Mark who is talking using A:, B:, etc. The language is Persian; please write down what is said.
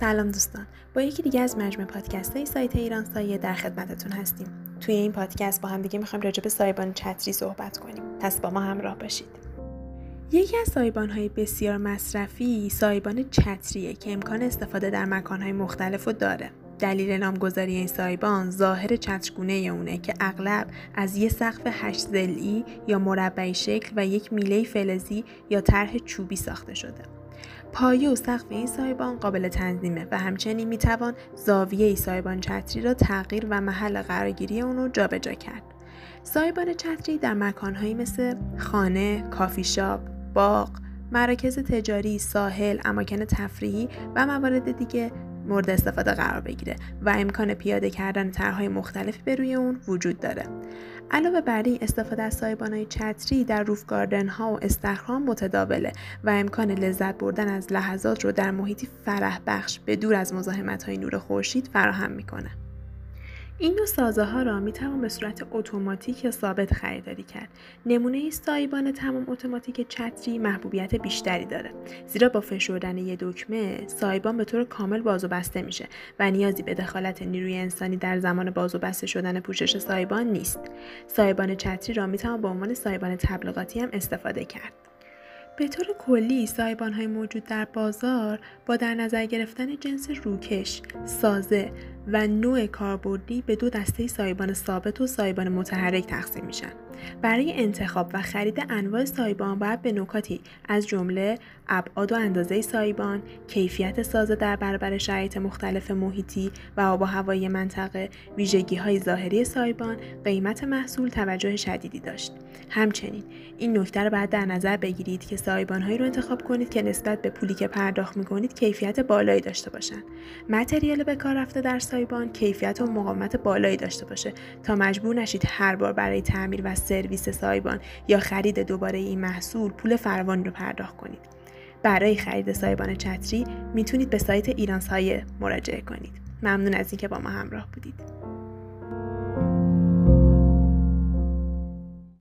A: سلام دوستان. با یکی دیگه از مجموع پادکست های سایت ایران سایه در خدمتتون هستیم. توی این پادکست با هم دیگه می‌خوایم راجع به سایبان چتری صحبت کنیم. پس با ما همراه باشید. یکی از سایبان های بسیار مصرفی سایبان چتریه که امکان استفاده در مکان های مختلف رو داره. دلیل نامگذاری این سایبان ظاهر چترگونه اونه که اغلب از یه سقف هشت زلی یا مربعی شکل و یک میله فلزی یا طرح چوبی ساخته شده. پایه و سقف این سایبان قابل تنظیمه و همچنین می‌توان زاویه سایبان چتری را تغییر و محل قرارگیری اون رو جابجا کرد. سایبان چتری در مکانهایی مثل خانه، کافی شاپ، باغ، مراکز تجاری، ساحل، اماکن تفریحی و موارد دیگه مورد استفاده قرار بگیره و امکان پیاده کردن طرحهای مختلفی به روی اون وجود داره. علاوه بر این استفاده از های چتری در روف گاردن ها و استخران متداوله و امکان لذت بردن از لحظات رو در محیطی فرح بخش به دور از مزاحمت های نور خورشید فراهم می‌کنه. این نوع سازه ها را می توان به صورت اتوماتیک یا ثابت خریداری کرد. نمونه سایبان تمام اتوماتیک چتری محبوبیت بیشتری داره. زیرا با فشردن یک دکمه سایبان به طور کامل باز و بسته میشه و نیازی به دخالت نیروی انسانی در زمان باز و بسته شدن پوشش سایبان نیست. سایبان چتری را می توان به عنوان سایبان تبلیغاتی هم استفاده کرد. به طور کلی سایبان های موجود در بازار با در نظر گرفتن جنس روکش، سازه و نوع کاربردی به دو دسته سایبان ثابت و سایبان متحرک تقسیم میشن. برای انتخاب و خرید انواع سایبان باید به نکاتی از جمله ابعاد و اندازه سایبان، کیفیت سازه در برابر شرایط مختلف محیطی و آب و هوایی منطقه، ویژگی های ظاهری سایبان، قیمت محصول توجه شدیدی داشت. همچنین این نکته رو باید در نظر بگیرید که سایبان هایی رو انتخاب کنید که نسبت به پولی که پرداخت می‌کنید کیفیت بالایی داشته باشند. متریال به کار رفته در سایبان کیفیت و مقاومت بالایی داشته باشه تا مجبور نشید هر بار برای تعمیر و سرویس سایبان یا خرید دوباره این محصول پول فروانی رو پرداخت کنید. برای خرید سایبان چتری می‌تونید به سایت ایران سایه مراجعه کنید. ممنون از اینکه با ما همراه بودید.